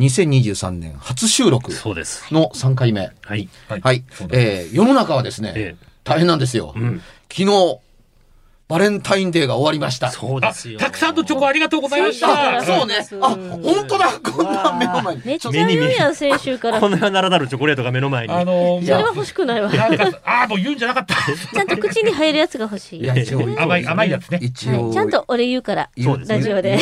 2023年初収録。の3回目。はい。はい、えー世の中はですね、え大変なんですよ、ん。昨日バレンタインデーが終わりましたそうですよ。たくさんのチョコありがとうございましあた。そうねあ本当だこんな目の前にめっちゃちょっと言うやん、先週から。この世ならなるチョコレートが目の前に。あのいやそれは欲しくないわ。ちなんか、ああ、もう言うんじゃなかった。ゃんと口に入るやつが欲しい。いや一応甘い、甘いやつね。一応、はい、ちゃんと俺言うから。言うそうですねラジオで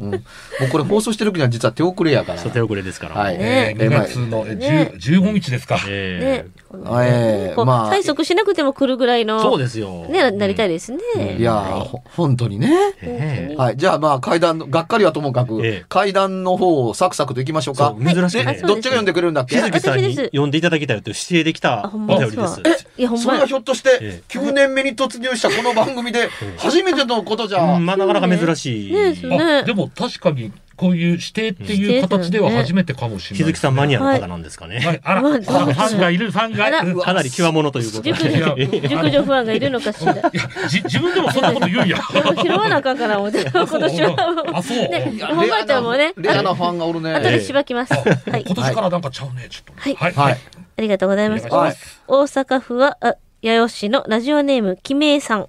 もうこれ放送してる時には実は手遅れやから手遅れですから。はい、ねえー、2月のね10 15日ですか。えね。こうえまあ催促しなくても来るぐらいえの。そうですよ。ね、なりたいですね。いやー、はほ本当にね。ええはい。じゃあまあ階段の、がっかりはともかく、ええ階段の方をサクサクといきましょうかそ。う、珍しくねは。どっちが読んでくれるんだっけ？日月さんに私です呼んでいただきたいという指定できたお便りです。いや、ほんまやそれがひ。ょっとしてえ、9年目に突入したこの番組で、初めてのことじゃうん、まあなかなか珍しい。ねですねあでも確かに、こういう指定っていう形では初めてかもしれない。日月さんマニアの方なんですかはね。い、あら、ファンがいる、ファンが。かなり極物ということ熟で。女、熟女不安がいるのかしら。いや、じ、自分でもそんなこと言うんや。拾わなあかんかな思って、今年は。あ、そう。ね、ほんまやったらもうね、レアなファンがおるね。後でしばきます。はい。今年からなんかちゃうね、ちょっと。はいはい。はい。ありがとうございます。大阪府は、あ、八尾市のラジオネーム、きめいさん。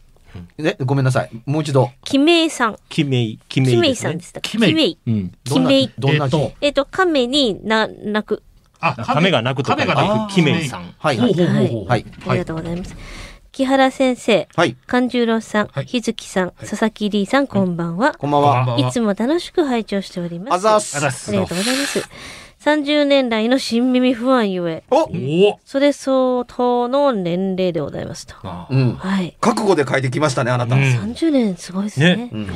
ね、ごめんなさい。もう一度。きめいさん。キメイ、キメきめいイですね。さんでした。きめいきめい。うん。どんなキメイどんな字？えっとえっと、亀にな、泣く。あ、亀が鳴くとが鳴く。キメイさん。はい。ほうほうほうほう。はい。ありがとうございます。木原先生、はい。勘十郎さん、はい日月さん、佐々木李さん、こんばんは。こんばんは。こんばんはいつも楽しく拝聴しております。あざすありがとうございます。30年来の新耳不安ゆえ、それ相当の年齢でございますと。あうん。はい。覚悟で書いてきましたね、あなた。うん30年すごいですね。ねうんね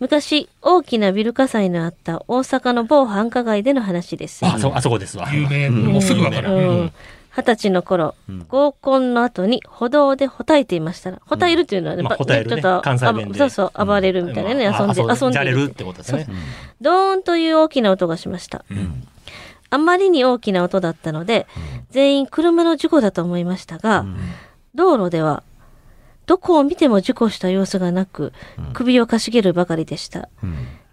昔、大きなビル火災のあった大阪の某繁華街での話です。あそ、あそこですわ。有名。うんもうすぐわかる。ううんん二十歳の頃、合コンの後に歩道でほたいていましたら、ほたえるっていうのはね、ちょっと、関西弁であそうそう、暴れるみたいなね、まあ遊んで、あ遊んでるじゃれるってことですね。ドーンという大きな音がしました。あまりに大きな音だったので、全員車の事故だと思いましたが、道路では、どこを見ても事故した様子がなく、首をかしげるばかりでした。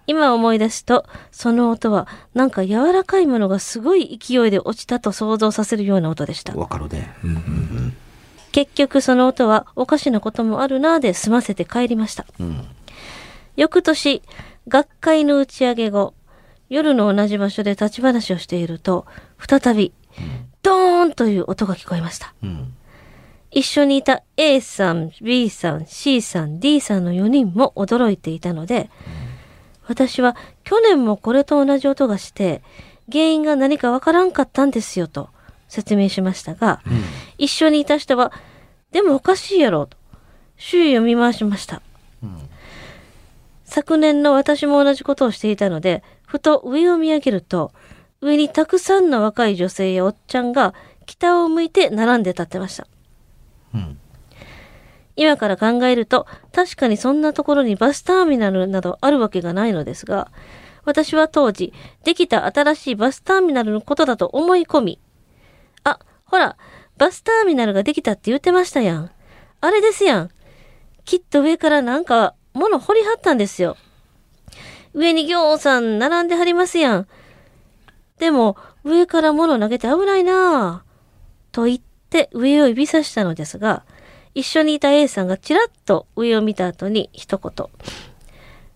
今思い出すと、その音は、なんか柔らかいものがすごい勢いで落ちたと想像させるような音でした。わかるね。結局その音はおかしなこともあるなぁで済ませて帰りました。ん翌年、学会の打ち上げ後、夜の同じ場所で立ち話をしていると、再び、ドーンという音が聞こえました。うん。一緒にいた A さん、B さん、C さん、D さんの4人も驚いていたので、私は去年もこれと同じ音がして、原因が何かわからんかったんですよと説明しましたが、一緒にいた人は、でもおかしいやろと、周囲を見回しました。昨年の私も同じことをしていたので、ふと上を見上げると、上にたくさんの若い女性やおっちゃんが北を向いて並んで立ってました。うん今から考えると、確かにそんなところにバスターミナルなどあるわけがないのですが、私は当時、できた新しいバスターミナルのことだと思い込み、ほら、バスターミナルができたって言ってましたやん。あれですやん。きっと上からなんか物掘りはったんですよ。上にぎょうさん並んではりますやん。でも、上から物投げて危ないなぁ。と言って上を指さしたのですが、一緒にいた A さんがちらっと上を見た後に一言。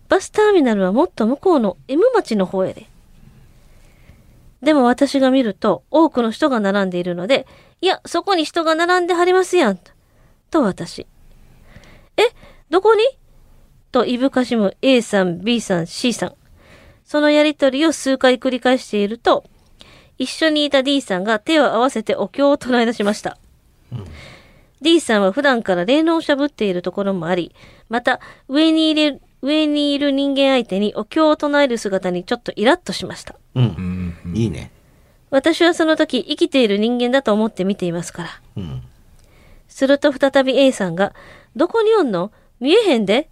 バスターミナルはもっと向こうの M 町の方へで。でも私が見ると多くの人が並んでいるので、いや、そこに人が並んではりますやん。と私。え、どこに？といぶかしむ A さん、B さん、C さん。そのやりとりを数回繰り返していると、一緒にいた D さんが手を合わせてお経を唱え出しました。D さんは普段から霊能をしゃぶっているところもあり、また上にいる、上にいる人間相手にお経を唱える姿にちょっとイラッとしました。うん。いいね。私はその時生きている人間だと思って見ていますから。うん。すると再び A さんが、どこにおんの？見えへんで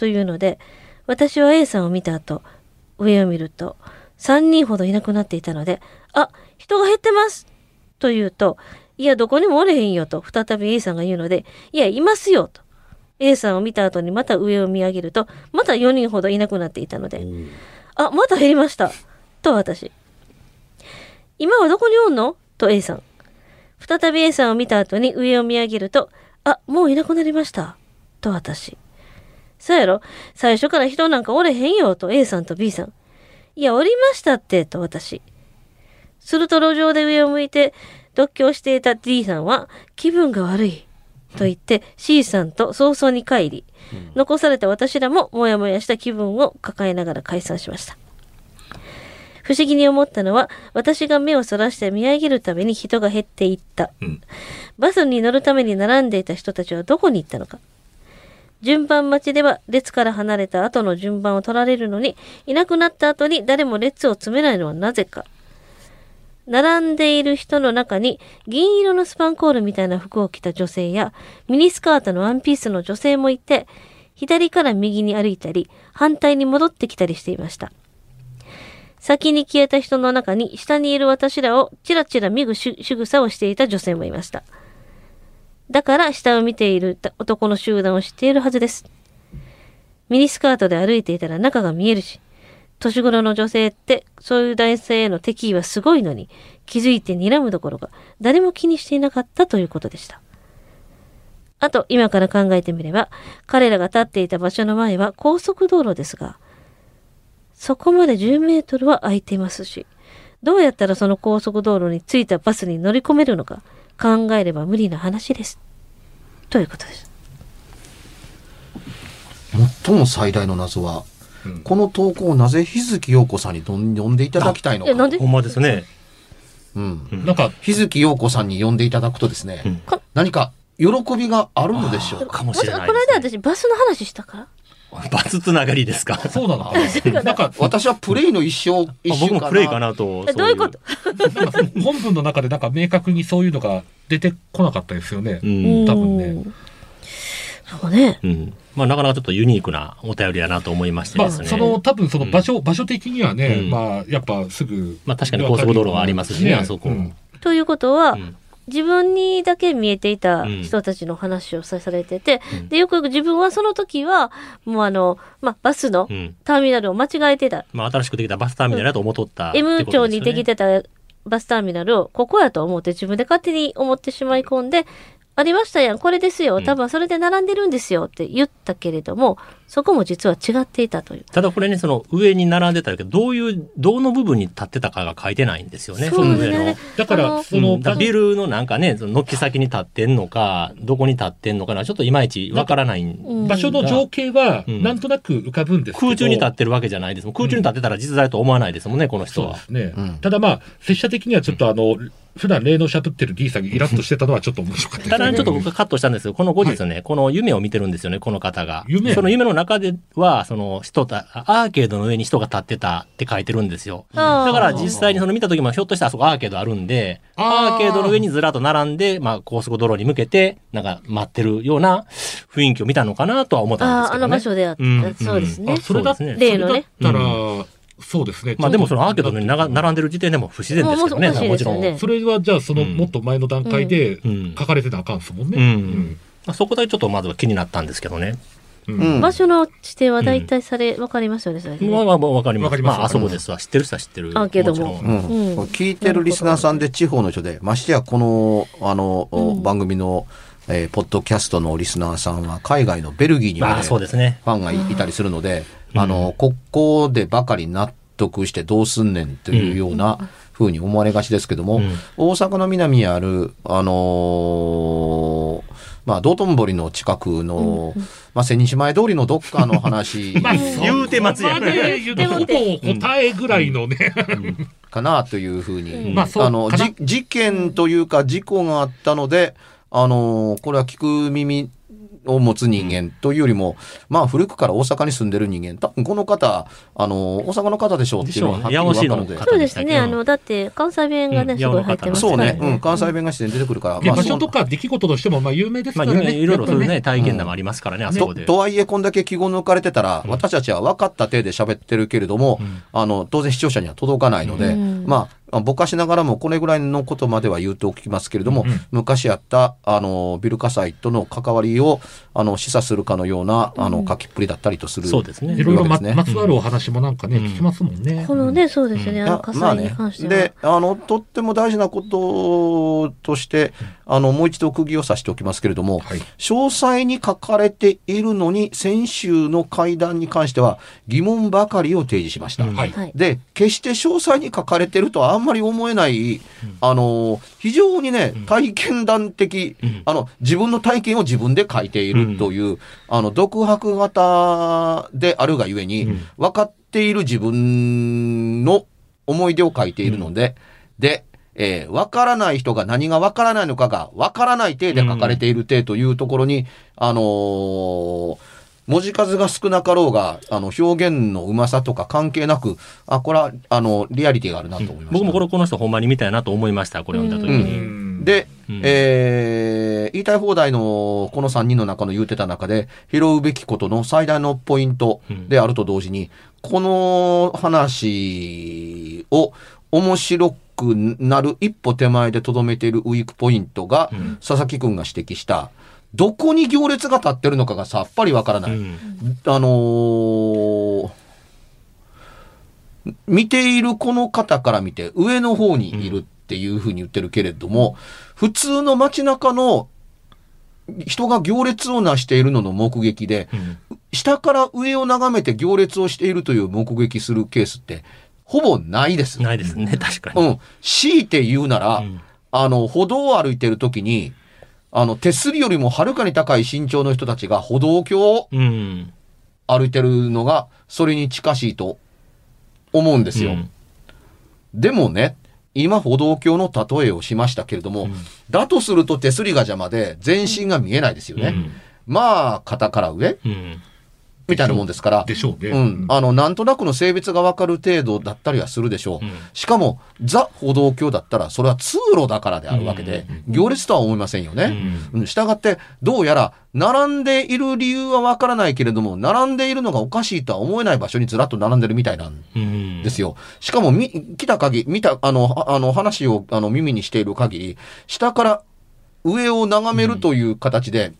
というので、私は A さんを見た後、上を見ると、3人ほどいなくなっていたので、あ、人が減ってますと言うと、いや、どこにもおれへんよと、再び A さんが言うので、いや、いますよと。A さんを見た後にまた上を見上げると、また4人ほどいなくなっていたので、あ、また減りました。と私。今はどこにおんの？と A さん。再び A さんを見た後に上を見上げると、あ、もういなくなりました。と私。そうやろ？最初から人なんかおれへんよ。と A さんと B さん。いや、おりましたって。と私。すると路上で上を向いて、独居していた D さんは、気分が悪い。と言って C さんと早々に帰り、残された私らももやもやした気分を抱えながら解散しました。不思議に思ったのは、私が目をそらして見上げるために人が減っていった。うんバスに乗るために並んでいた人たちはどこに行ったのか。順番待ちでは列から離れた後の順番を取られるのに、いなくなった後に誰も列を詰めないのはなぜか。並んでいる人の中に銀色のスパンコールみたいな服を着た女性やミニスカートのワンピースの女性もいて、左から右に歩いたり、反対に戻ってきたりしていました。先に消えた人の中に下にいる私らをチラチラ見るし仕草をしていた女性もいました。だから下を見ている男の集団を知っているはずです。ミニスカートで歩いていたら中が見えるし、年頃の女性ってそういう男性への敵意はすごいのに気づいて睨むどころか誰も気にしていなかったということでした。あと今から考えてみれば彼らが立っていた場所の前は高速道路ですが、そこまで10メートルは空いていますし、どうやったらその高速道路に着いたバスに乗り込めるのか考えれば無理な話です。ということです。最も最大の謎は、うんこの投稿をなぜ日月陽子さんにどん呼んでいただきたいのか。ほんまですね。うん。なんか、日月陽子さんに呼んでいただくとですね、うんこ何か喜びがあるのでしょうか？かもしれないこの間私バスの話したか？ら。バツつながりですか？そうなのかななんか、私はプレイの一生、一あ週僕もプレイかなと。えどういうこと？なんか本文の中でなんか明確にそういうのが出てこなかったですよね。うん。多分ねうん。そうね。うん。まあ、なかなかちょっとユニークなお便りだなと思いましてまあ、ですね。その、多分その場所、場所的にはね、うんまあ、やっぱすぐ。まあ確かに高速道路はありますしねあそこうんということは、うん自分にだけ見えていたうん人たちの話をさされてて、うんで、よくよく自分はその時は、もうあの、まあ、バスのうん。ターミナルを間違えてた。まあ、新しくできたバスターミナルだと思っとったってこと M。町にできてたバスターミナルをここやと思って自分で勝手に思ってしまい込んで、ありましたやん、これですよ、うん多分それで並んでるんですよって言ったけれども、そこも実は違っていたという。ただこれね、その上に並んでたけど、どういう、どの部分に立ってたかが書いてないんですよね。そうの上の。ね。だから、その、うんだからビルのなんかね、その軒先に立ってんのか、どこに立ってんのかな、ちょっといまいちわからないんうん場所の情景は、うんなんとなく浮かぶんですけど。空中に立ってるわけじゃないですもん。空中に立ってたら実在と思わないですもんね、この人はそうで。すね。うんただまあ、拙者的にはちょっとあの、普段霊能しゃぶってる D さんにイラッとしてたのはちょっと面白かったですただちょっと僕がカットしたんですけど、この後日ね、この夢を見てるんですよね、この方が。夢？その夢の中では、その人た、アーケードの上に人が立ってたって書いてるんですよ。だから実際にその見た時もひょっとしたらあそこアーケードあるんで、アーケードの上にずらっと並んで、まあ高速道路に向けて、なんか待ってるような雰囲気を見たのかなとは思ったんでああ、あすけどね。の場所であった。うん。そうですね。あ。それすね例のねそれだったら、そうですね。まあでもそのアーケードのに並んでる時点でも不自然ですけどね、もちろん。それはじゃあそのうんもっと前の段階でうん書かれてたらあかんですもんね。そこでちょっとまずは気になったんですけどね。場所の指定は大体され、わかりますよね、まあまあまあわかります。わかりますまああそこですわ。知ってる人は知ってる。アーケードも聞いてるリスナーさんで地方の人で、ましてやこの、あの、うん番組の、えーポッドキャストのリスナーさんは海外のベルギーにままあでそうですね。ファンがいいたりするので、うんあの、ここでばかり納得してどうすんねんというような風に思われがちですけども、うん。大阪の南にある、あのーまあ、道頓堀の近くの、まあ、千日前通りのどっかの話 まあ、言うてますやん。言うとほぼ答えぐらいのね。かなというふうに、うん。まああの事件というか事故があったので、あのこれは聞く耳を持つ人間というよりも、まあ古くから大阪に住んでる人間、多分この方、あの大阪の方でしょうっていうのははっきり分かるので。そうですね、うん。あの、だって関西弁がね、うんすごい入ってますからそうね、うん、関西弁が自然に出てくるから、まあ、そう。所とか出来事としてもまあ有名ですまあからね。いろいろそういうね、体験談がありますからね、あそことで。とはいえ、こんだけ記号抜かれてたら、うん。私たちは分かった体で喋ってるけれども、うん。あの、当然視聴者には届かないので、うん。まあ、ぼかしながらもこれぐらいのことまでは言うておきますけれども、うん昔あった、あの、ビル火災との関わりを、あの、示唆するかのような、あの、書きっぷりだったりとする。そうですねいろいろまわけですねまつわるお話もなんかね、うん聞きますもんね。このね、そうですよね、うんあの火災に関しては。で、あの、とっても大事なこととして、あの、もう一度釘を刺しておきますけれども、はい。詳細に書かれているのに、先週の会談に関しては疑問ばかりを提示しました。うんはい。はい。で、決して詳細に書かれてるとはあんまり思えない、あの、非常にね、体験談的、うん。あの、自分の体験を自分で書いているという、あの、独白型であるがゆえに、うん。分かっている自分の思い出を書いているので、で、えー分からない人が何が分からないのかが分からない体で書かれている体というところに、あのー文字数が少なかろうが、あの、表現のうまさとか関係なく、あ、これは、あの、リアリティがあるなと思いました。僕もこれこの人ほんまに見たいなと思いました、これ読んだ時うに。うん。で、うん。えー言いたい放題のこの3人の中の言うてた中で、拾うべきことの最大のポイントであると同時に、この話を面白くなる一歩手前でとどめているウィークポイントが、うん。佐々木くんが指摘した、どこに行列が立ってるのかがさっぱりわからない。うんあのー見ているこの方から見て上の方にいるっていうふうに言ってるけれども、普通の街中の人が行列をなしているのの目撃で、うん下から上を眺めて行列をしているという目撃するケースって、ほぼないです。ないですね、確かに。うん。強いて言うなら、うんあの、歩道を歩いてる時に、あの、手すりよりもはるかに高い身長の人たちが歩道橋をうん。歩いてるのが、それに近しいと思うんですよ。うんでもね、今歩道橋の例えをしましたけれども、うんだとすると手すりが邪魔で全身が見えないですよね。うんまあ、肩から上うんみたいなもんですから。でしょうね。うん。あの、なんとなくの性別がわかる程度だったりはするでしょう。うんしかも、ザ歩道橋だったら、それは通路だからであるわけで、行列とは思いませんよね。うん。したがって、どうやら、並んでいる理由はわからないけれども、並んでいるのがおかしいとは思えない場所にずらっと並んでるみたいなんうんですよ。しかも、み、来た限り、見た、あの、はあの、話を、あの、耳にしている限り、下から上を眺めるという形で、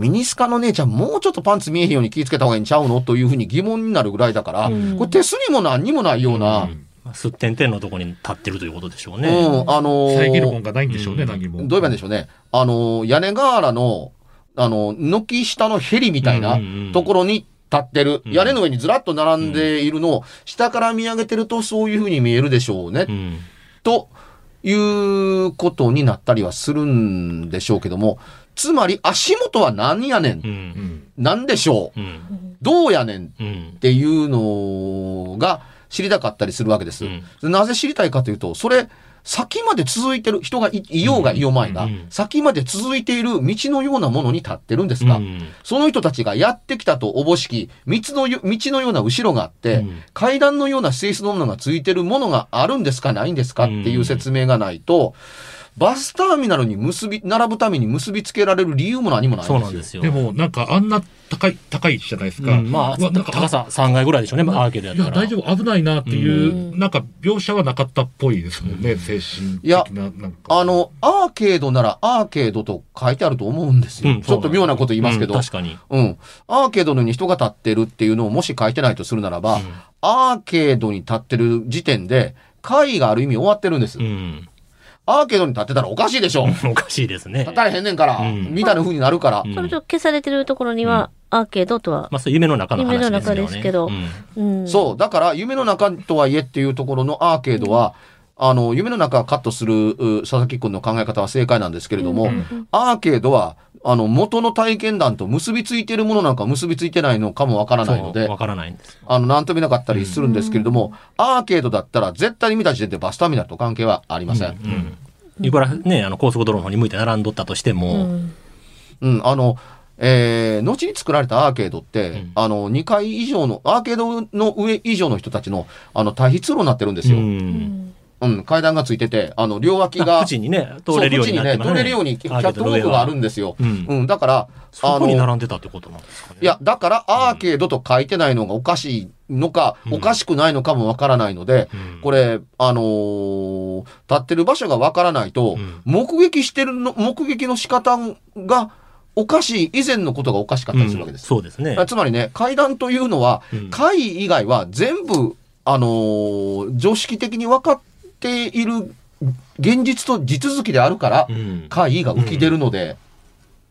ミニスカの姉ちゃん、もうちょっとパンツ見えへんように気ぃつけた方がいいんちゃうの？というふうに疑問になるぐらいだから、うんこれ手すりも何にもないような、うんまあすってんてんのところに立ってるということでしょううん、ね。あのー遮るもんがないんでしょうね、うん何も。どう言えばいいんでしょうね？あのー屋根瓦の、あの、軒下のヘリみたいなところに立ってる、うん屋根の上にずらっと並んでいるのを、下から見上げてるとそういうふうに見えるでしょうね。うんということになったりはするんでしょうけども、つまり足元は何やねん、う。うんん。なんでしょう、うん。どうやねんっうん。ていうのが知りたかったりするわけです。うんなぜ知りたいかというと、それ、先まで続いてる、人がいいようがいようまいが、うん先まで続いている道のようなものに立ってるんですが、うんその人たちがやってきたとおぼしき、道のよ道のような後ろがあって、うん階段のような性質のものがついてるものがあるんですかないんですかっていう説明がないと、バスターミナルに結び、並ぶために結びつけられる理由も何もないんですよ。そうなんですよ。でも、なんかあんな高い、高いじゃないですか。うん、まあ、なんか高さ3階ぐらいでしょうね、アーケードやったいや、ら。大丈夫、危ないなっていう、なんか描写はなかったっぽいですもんね、精神的いやな、なんか。あの、アーケードならアーケードと書いてあると思うんですよ。うんちょっと妙なこと言いますけど。うん確かに。うん。アーケードのように人が立ってるっていうのをもし書いてないとするならば、アーケードに立ってる時点で、会がある意味終わってるんです。うん。アーケードに立ってたらおかしいでしょ。おかしいですね立。たれへんねんから、うんみたいな風になるから。うんそれと消されてるところには、アーケードとは、まあ、それ夢の中の話ですよね。夢の中ですけどうんうん。そう。だから、夢の中とはいえっていうところのアーケードは、あの、夢の中カットするう佐々木君の考え方は正解なんですけれども、アーケードは、あの、元の体験談と結びついているものなんか結びついてないのかもわからないのでわ、からないんです。あの、なんとも見なかったりするんですけれども、アーケードだったら絶対に見た時点でバスターミナルと関係はありません。うん。いくらね、あの、高速道路の方に向いて並んどったとしても、うんうん、あの、えー、後に作られたアーケードって、んあの、2階以上の、アーケードの上以上の人たちの、あの、退避通路になってるんですうよ。ん。うん、階段がついてて、あの、両脇が、縁にね、通れるようになってそう縁にね、通れるように、キャットウォークがあるんですよ。うんうん、だから、そこにの並んでたってことなんですかね。いや、だから、アーケードと書いてないのがおかしいのか、うんおかしくないのかもわからないので、うんこれ、あのー立ってる場所がわからないと、うん目撃してるの、目撃の仕方がおかしい以前のことがおかしかったりするわけです。そうですね。つまりね、階段というのは、うん階以外は全部、あのー常識的に分かっている現実と地続きであるから、うん。階が浮き出るので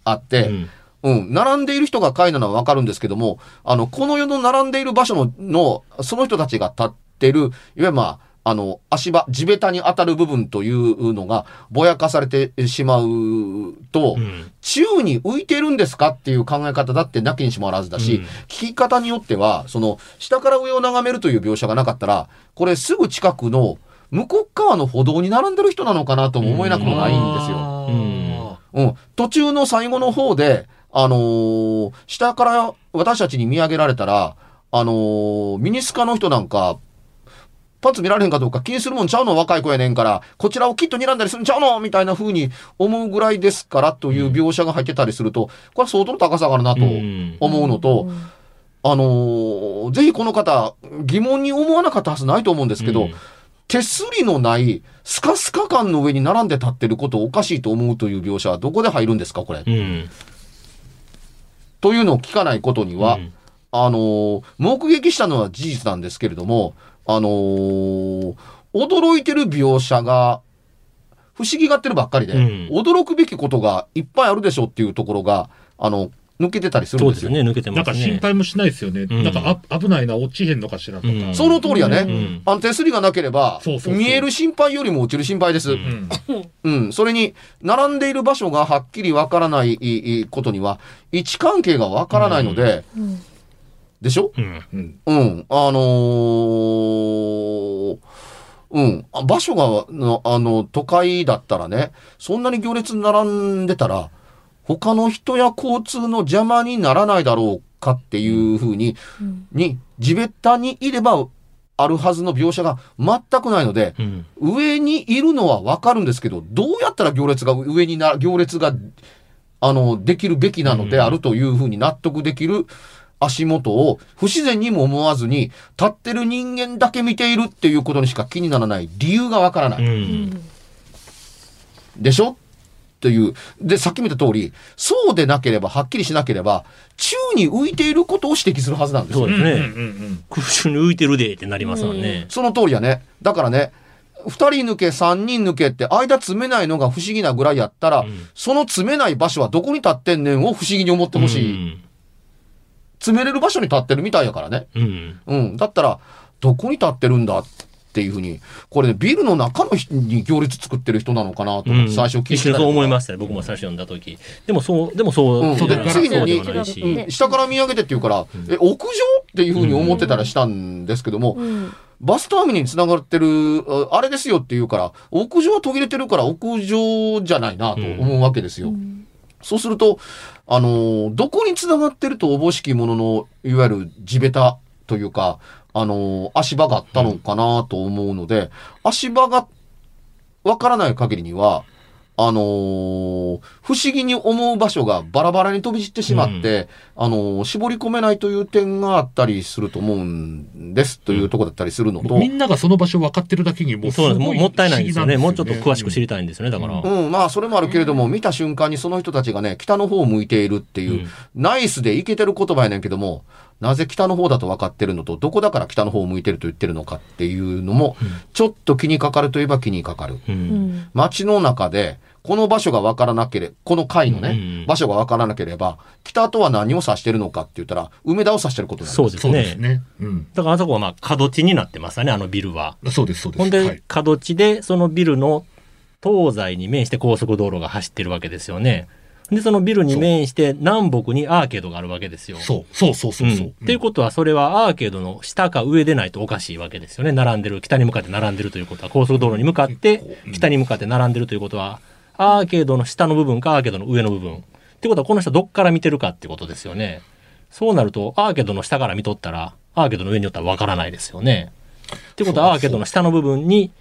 あって、うん。うん、並んでいる人が階なのはわかるんですけども、あの、この世の並んでいる場所の、の、その人たちが立ってる、いわゆるまあ、あの、足場、地べたに当たる部分というのが、ぼやかされてしまうと、うん。宙に浮いてるんですかっていう考え方だってなきにしもあらずだし、うん。聞き方によっては、その、下から上を眺めるという描写がなかったら、これすぐ近くの、向こう側の歩道に並んでる人なのかなとも思えなくもないんですよ。よ。うん。途中の最後の方で、あのー下から私たちに見上げられたら、あのーミニスカの人なんか、パンツ見られへんかどうか気にするもんちゃうの若い子やねんから、こちらをきっと睨んだりするんちゃうのみたいな風に思うぐらいですからという描写が入ってたりすると、これは相当の高さがあるなとうん思うのと、あのーぜひこの方、疑問に思わなかったはずないと思うんですけど、うん手すりのないスカスカ感の上に並んで立ってることをおかしいと思うという描写はどこで入るんですかこれ。うん。というのを聞かないことには、うんあのー目撃したのは事実なんですけれども、あのー驚いてる描写が、不思議がってるばっかりで、うん驚くべきことがいっぱいあるでしょっていうところが、あの、抜けてたりするんでよ。そうですすね、抜けてなんかますね。心配もしないですよね。んなんかあ危ないな、落ちへんのかしらとか。うんその通りやね。うんあの手すりがなければそうそうそう見える心配よりも落ちる心配です。うんうん、それに、並んでいる場所がはっきりわからないことには、位置関係がわからないので、うんでしょ？うん。うんうん、あのーうん、あ場所が、のあの、都会だったらね、そんなに行列並んでたら、他の人や交通の邪魔にならないだろうかっていうふうに、に、地べたにいれば、あるはずの描写が全くないので、うん。上にいるのはわかるんですけど、どうやったら行列が上にな、行列が、あの、できるべきなのであるというふうに納得できる足元を不自然にも思わずに、立ってる人間だけ見ているっていうことにしか気にならない理由がわからない。うん。でしょ？という。で、さっき見た通り、そうでなければ、はっきりしなければ、宙に浮いていることを指摘するはずなんですよそうですね。うんうんうん空中に浮いてるでってなりますもんね。その通りやね。だからね、二人抜け、三人抜けって間詰めないのが不思議なぐらいやったら、んその詰めない場所はどこに立ってんねんを不思議に思ってほしい。詰めれる場所に立ってるみたいやからね。うん。うん。うん。だったら、どこに立ってるんだっていうふうに、これね、ビルの中の人に行列作ってる人なのかなと思って最初聞いて一瞬たりとかそう思いましたね。僕も最初読んだ時。でもそう、でもそう、うん。そうで次に下から見上げてっていうから、え、屋上っていうふうに思ってたらしたんですけども、うん。バスターミナルに繋がってる、ああれですよって言うから、屋上は途切れてるから屋上じゃないなと思うわけですよ。そうすると、あのーどこに繋がってるとおぼしきものの、いわゆる地べたというか、あのー足場があったのかなと思うので、足場がわからない限りには、あのー不思議に思う場所がバラバラに飛び散ってしまって、あのー絞り込めないという点があったりすると思うんですというところだったりするのと、みんながその場所分かってるだけにもうすそうなんです。ももったいないんですよね。不思もうちょっと詳しく知りたいんですよね、だから。うん、まあ、それもあるけれども、見た瞬間にその人たちがね、北の方を向いているっていう、うん。ナイスでいけてる言葉やねんけども、なぜ北の方だと分かってるのと、どこだから北の方を向いてると言ってるのかっていうのも、ちょっと気にかかるといえば気にかかる。う。うんん。街の中で、この場所が分からなければ、この階のね、うん場所が分からなければ、北とは何を指してるのかって言ったら、梅田を指してることになる。そうですそうですね。ね。うん。だからあそこはまあ角地になってますよね、あのビルは。そうです、そうです。ほんではい、角地でそのビルの東西に面して高速道路が走ってるわけですよね。で、そのビルに面して南北にアーケードがあるわけですよ。そう、そうそうそうそう。んっていうことは、それはアーケードの下か上でないとおかしいわけですよね。並んでる、北に向かって並んでるということは、高速道路に向かってうん、北に向かって並んでるということは、アーケードの下の部分かアーケードの上の部分。ってことは、この人どっから見てるかってことですよね。そうなると、アーケードの下から見とったら、アーケードの上によったらわからないですよね。ってことは、アーケードの下の部分に、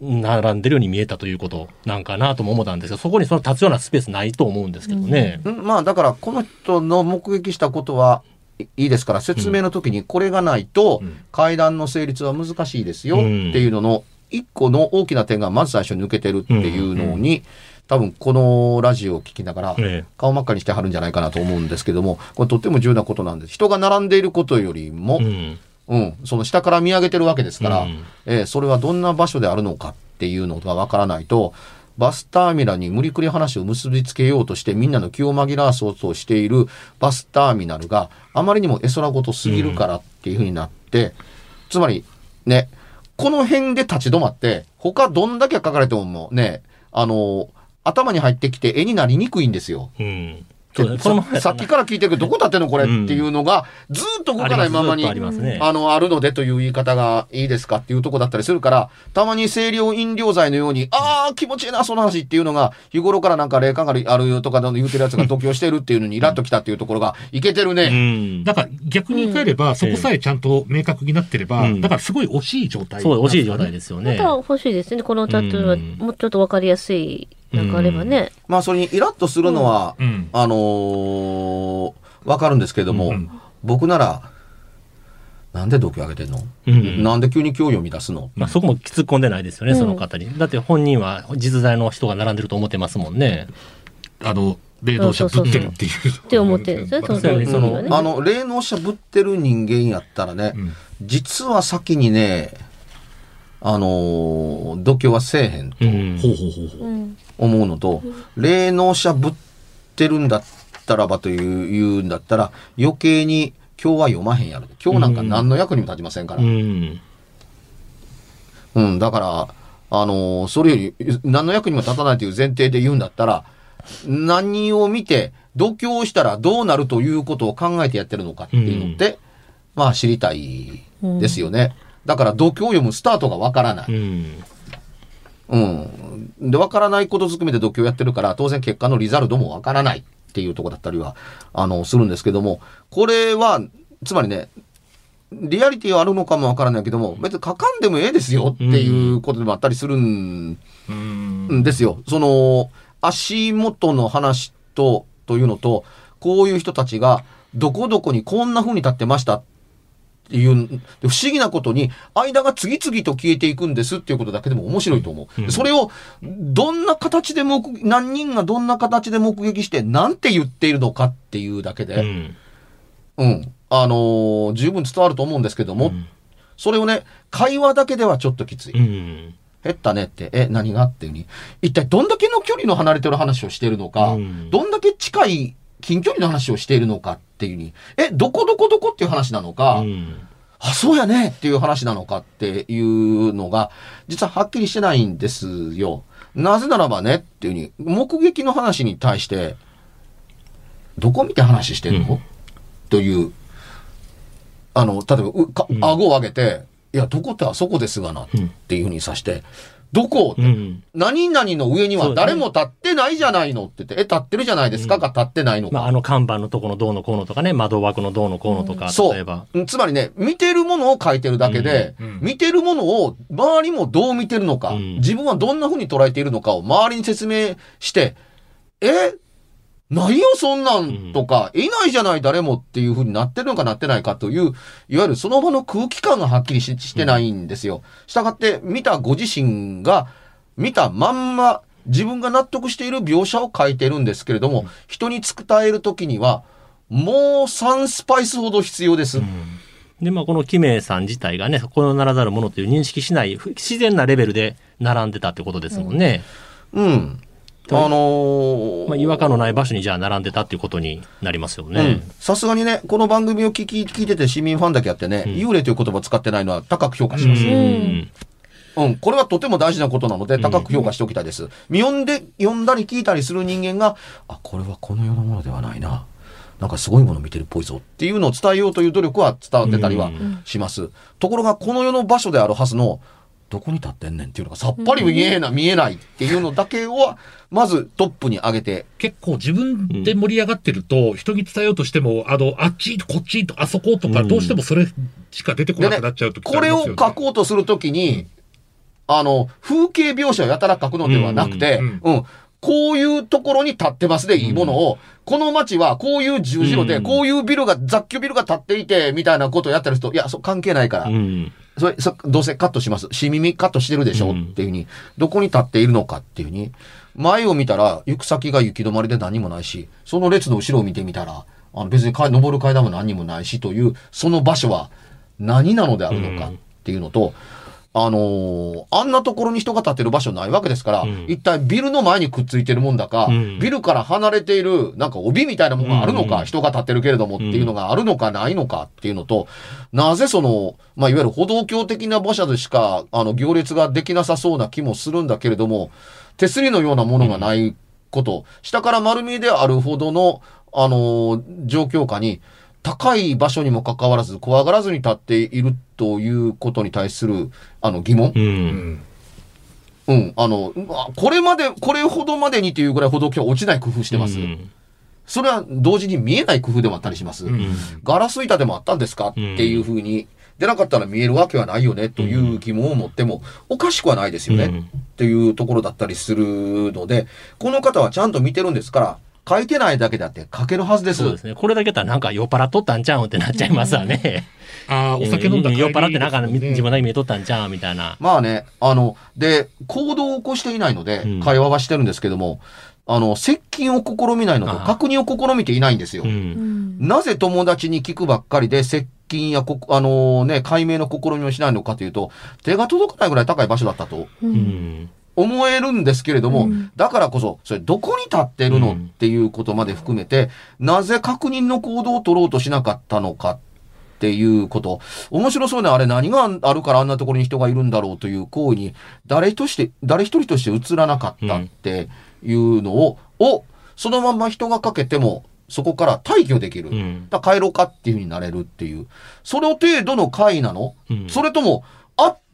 並んでるように見えたということなんかなとも思ったんですけど、そこにその立つようなスペースないと思うんですけどね。うん。まあだからこの人の目撃したことはいいいですから説明の時にこれがないとうん。階段の成立は難しいですよっうん。ていうのの一個の大きな点がまず最初に抜けてるっていうのに多分このラジオを聞きながらえ顔真っ赤にしてはるんじゃないかなと思うんですけどもこれとっても重要なことなんです。人が並んでいることよりもえうん。うん、その下から見上げてるわけですから、うんえーそれはどんな場所であるのかっていうのがわからないと、バスターミナルに無理くり話を結びつけようとしてみんなの気を紛らわそうとしているバスターミナルがあまりにも絵空ごとすぎるからっていうふうになって、つまりね、この辺で立ち止まって、他どんだけ書かれてもね、あの、頭に入ってきて絵になりにくいんですよ。うん。でそうこの前ささっきから聞いてるけど、どこ立ってんのこれっていうのが、ずーっと動かないままに、あの、あるのでという言い方がいいですかっていうとこだったりするから、たまに清涼飲料剤のように、ああ、気持ちいいな、その話っていうのが、日頃からなんか霊感があるとかの言うてるやつが度胸してるっていうのにイラッときたっていうところが、いけてるうね。ん。だから逆に言い換えれば、そこさえちゃんと明確になってれば、うんだからすごい惜しい状態。そう、惜しい状態ですよね。また欲しいですね。このタトゥーはうんもうちょっとわかりやすい、なんかあればね。まあ、それにイラッとするのは、うん。あのーわかるんですけれども、うん僕なら、なんで度胸上げてんの、うんなんで急に興味を乱すの？まあ、そこも突っ込んでないですよね、うんその方に。だって本人は実在の人が並んでると思ってますもんね。あの、霊能者ぶってるっていう。って思ってるんですねまあそのあの、霊能者ぶってる人間やったらね、うん実は先にね、あのー度胸はせえへんと。思うのと、霊能者ぶってるんだったらばという、言うんだったら、余計に今日は読まへんやろ。今日なんか何の役にも立ちませんから。ううん、ん。だから、あのーそれより何の役にも立たないという前提で言うんだったら、何を見て、度胸したらどうなるということを考えてやってるのかっていうのって、まあ知りたいですよね。だから度胸を読むスタートがわからない。うん。うん。で、わからないことずくめで度胸やってるから、当然結果のリザルトもわからないっていうところだったりは、あの、するんですけども、これは、つまりね、リアリティはあるのかもわからないけども、別に書かんでもええですよっていうことでもあったりするんうん。ですよ。その、足元の話と、というのと、こういう人たちが、どこどこにこんな風に立ってましたっていう、で不思議なことに、間が次々と消えていくんですっていうことだけでも面白いと思う。うんそれを、どんな形で目、何人がどんな形で目撃して、なんて言っているのかっていうだけうで、ん。うん。あのー十分伝わると思うんですけども、それをね、会話だけではちょっときつい。うん。減ったねって、え、何がっていうに。一体どんだけの距離の離れてる話をしているのか、うんどんだけ近い近距離の話をしているのかっていうに、え、どこどこどこっていう話なのか、うん。あ、そうやねっていう話なのかっていうのが、実ははっきりしてないんですよ。なぜならばねっていうに、目撃の話に対して、どこ見て話してるの、うんという、あの、例えば、顎を上げて、いや、どこってあそこですがなっていうふうにさして、どこ、うん。何々の上には誰も立ってないじゃないのって言って、え、立ってるじゃないですか、うん。が立ってないのか。まあ、あの看板のとこのどうのこうのとかね、窓枠のどうのこうのとか、そう。つまりね、見てるものを書いてるだけで、うんうん。見てるものを周りもどう見てるのか、うん。自分はどんな風に捉えているのかを周りに説明して、えないよ、そんなんとか、いないじゃない、誰もっていう風になってるのかなってないかという、いわゆるその場の空気感がはっきりししてないんですよ。したがって、見たご自身が、見たまんま、自分が納得している描写を書いてるんですけれども、人に伝えるときには、もう3スパイスほど必要です。で、まあ、このキメさん自体がね、このならざるものという認識しない、ふ自然なレベルで並んでたってことですもんね。うん。あのーまあ、違和感のない場所にじゃあ並んでたっていうことになりますようねん。さすがにね、この番組を聞き、聞いてて市民ファンだけあってね、うん幽霊という言葉を使ってないのは高く評価します。うんうん、これはとても大事なことなので、高く評価しておきたいです。読んで、読んだり聞いたりする人間が、あ、これはこの世のものではないな。なんかすごいもの見てるっぽいぞっていうのを伝えようという努力は伝わってたりはうんします。ところが、この世の場所であるはずの、どこに立ってんねんっていうのがさっぱり見えな、見えないっていうのだけを、まずトップに上げて、結構自分で盛り上がってると、人に伝えようとしても、あの、あっち、こっちと、あそことか、うん。どうしてもそれしか出てこなくなっちゃうとこれを書こうとするときに、あの、風景描写をやたら書くのではなくて、うんうん、こういうところに立ってますでいいものを、この街はこういう十字路で、うん。こういうビルが、雑居ビルが建っていて、みたいなことをやってる人、いや、そ関係ないから、うん。それ、そどうせカットします。し耳カットしてるでしょ、うん。っていうふうに、どこに立っているのかっていうふうに、前を見たら、行く先が行き止まりで何もないし、その列の後ろを見てみたら、あの別に階登る階段も何もないしという、その場所は何なのであるのかっていうのと、あのーあんなところに人が立ってる場所ないわけですから、うん。一体ビルの前にくっついてるもんだか、うん。ビルから離れている、なんか帯みたいなものがあるのか、うん。人が立ってるけれどもっていうのがあるのかないのかっていうのと、なぜその、まあ、いわゆる歩道橋的な馬車でしか、あの、行列ができなさそうな気もするんだけれども、手すりのようなものがないこと、下から丸見えであるほどの、あの状況下に、高い場所にもかかわらず、怖がらずに立っているということに対する、あの、疑問う。。うんん。うん、あの、あこれまで、これほどまでにというぐらい歩道橋落ちない工夫してます。うんそれは同時に見えない工夫でもあったりします。うんガラス板でもあったんですかっていうふうに、出なかったら見えるわけはないよねという疑問を持ってもおかしくはないですよね、うんっていうところだったりするので、この方はちゃんと見てるんですから、書いてないだけであって書けるはずです。そうですね。これだけだったらなんか酔っ払っとったんちゃうんってなっちゃいますわね。ああ、お酒飲んだ帰り酔っ払ってなんか自分だけ見えとったんちゃうみたいな。まあね、あの、で、行動を起こしていないのでうん、会話はしてるんですけども、あの、接近を試みないのとああ確認を試みていないんですよ。う。うんんなぜ友達に聞くばっかりで接近やこ、あのね、解明の試みをしないのかというと、手が届かないぐらい高い場所だったとううんん。思えるんですけれども、うんだからこそ、それどこに立ってるの、うんっていうことまで含めて、なぜ確認の行動を取ろうとしなかったのかっていうこと。面白そうね、あれ何があるからあんなところに人がいるんだろうという行為に、誰として、誰一人として映らなかったっていうのを、を、そのまんま人がかけても、そこから退去できる。うん。だ帰ろうかっていうふうになれるっていう。その程度の回なの、うんそれとも、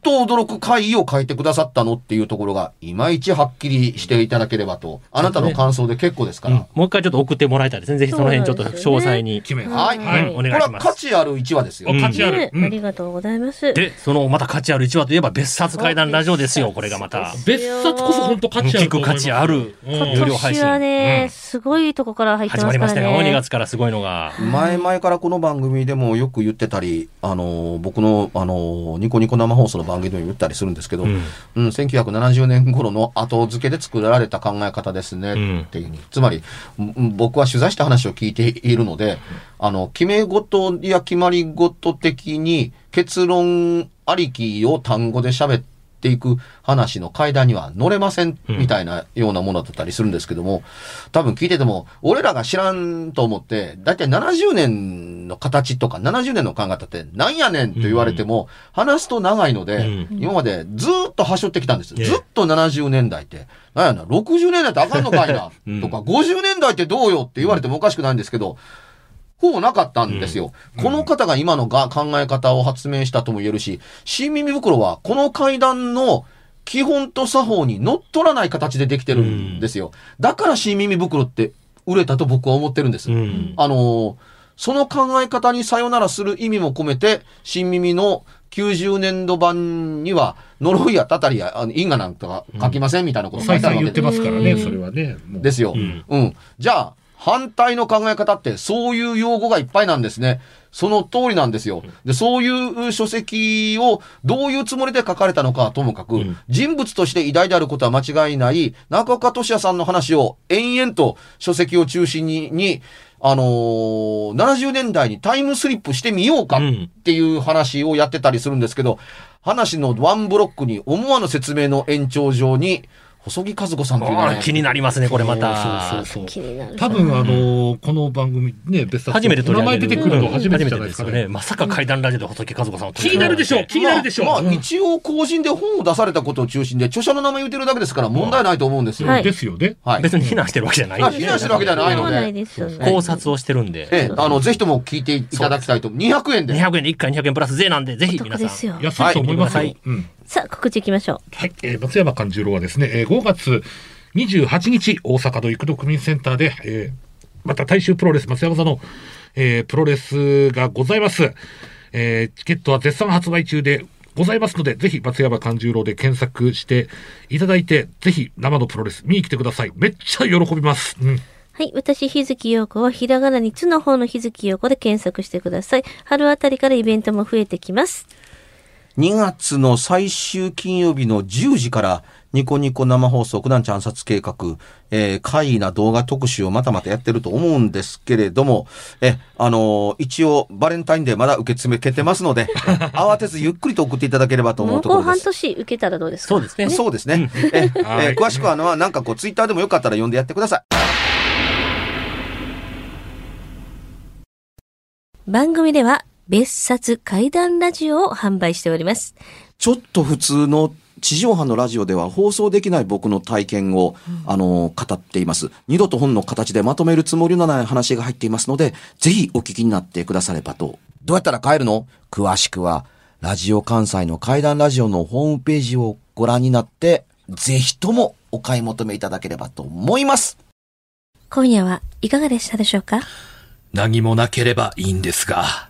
と驚く回を書いてくださったのっていうところが、いまいちはっきりしていただければと。あなたの感想で結構ですから。うんもう一回ちょっと送ってもらいたいですね。ぜひその辺ちょっと詳細に。決めはい。はいお願いしますこれは価値ある1話ですよ。お価値あるね。うんありがとうございます。で、そのまた価値ある1話といえば別冊怪談ラジオですよ、これがまた。別冊こそ本当価値ある聞く価値あるうん今有料配信年はね、うんすごいとこから入って始まからますりましたよ、2ね。月からすごいのが。前々からこの番組でもよく言ってたり、あの、僕の、あの、ニコニコ生放送の番組でも言ったりするんですけど、ううん、1970年頃の後付けで作られた考え方ですね、っていうふうに。つまり、僕は取材した話を聞いているので、あの、決め事や決まり事的に結論ありきを単語で喋っていく話の階段には乗れません、うん。みたいなようなものだったりするんですけども、多分聞いてても、俺らが知らんと思って、だいたい70年の形とか70年の考え方ってなんやねんと言われても、話すと長いので、うん。今までずーっと端折ってきたんです。ええ。ずっと70年代って。なんやな、60年代ってあかんのかいな、うん。とか、50年代ってどうよって言われてもおかしくないんですけど、ほぼなかったんですよ。この方が今のが考え方を発明したとも言えるし、新耳袋はこの階段の基本と作法に乗っ取らない形でできてるんですよ。だから新耳袋って売れたと僕は思ってるんです。うん。あのーその考え方にさよならする意味も込めて、新耳の90年度版には、呪いやたたりやあの因果なんとか書きませんみたいなこと書いてあ再三言ってるわけでますからね、それはね。ですよ。うんうん。じゃあ、反対の考え方って、そういう用語がいっぱいなんですね。その通りなんですよ。で、そういう書籍をどういうつもりで書かれたのかはともかく、ん人物として偉大であることは間違いない、中岡俊也さんの話を延々と書籍を中心に、にあのー70年代にタイムスリップしてみようかっていう話をやってたりするんですけど、話のワンブロックに思わぬ説明の延長上に、細木和子さんというのは気になりますね、これまた。そうそうそう気になる。多分あのこの番組ね、別初めて取り上げる。名前出てくるの初めてじゃないうんですかね。まさか怪談ラジオで細木和子さん気になるでしょう、気になるでしょう。まあ、まあ一応公人で本を出されたことを中心で、著者の名前言ってるだけですから問題ないと思うんですよ。はいですよね。はい。別に非難してるわけじゃない非難してるわけじゃないので。考察をしてるんで。ええ、あの、ぜひとも聞いていただきたいと。200円で。200円で1回200円プラス税なんで、ぜひお皆さん。得ですよ。安いと思いますよ。はいうん。さあ、告知いきましょう。はい、えー松山勘十郎はですね、えー5月28日、大阪の育土区民センターで、えーまた大衆プロレス松山座の、えープロレスがございます。えーチケットは絶賛発売中でございますので、ぜひ松山勘十郎で検索していただいて、ぜひ生のプロレス見に来てください。めっちゃ喜びます。うん。はい。私、日月陽子は、ひらがなにつの方の日月陽子で検索してください。春あたりからイベントも増えてきます。2月の最終金曜日の10時から、ニコニコ生放送、九段地暗殺計画、えー、怪異な動画特集をまたまたやってると思うんですけれども、え、あのー一応、バレンタインデーまだ受け付けてますので、慌てずゆっくりと送っていただければと思もうところです。年受けたらどうですか？そうですね。そうですね。え、え 詳しくは、あの、なんかこう、ツイッターでもよかったら読んでやってください。番組では、別冊怪談ラジオを販売しております。ちょっと普通の地上波のラジオでは放送できない僕の体験を、あの、語っています。二度と本の形でまとめるつもりのない話が入っていますので、ぜひお聞きになってくださればと。どうやったら帰るの？詳しくは、ラジオ関西の怪談ラジオのホームページをご覧になって、ぜひともお買い求めいただければと思います。今夜はいかがでしたでしょうか？何もなければいいんですが。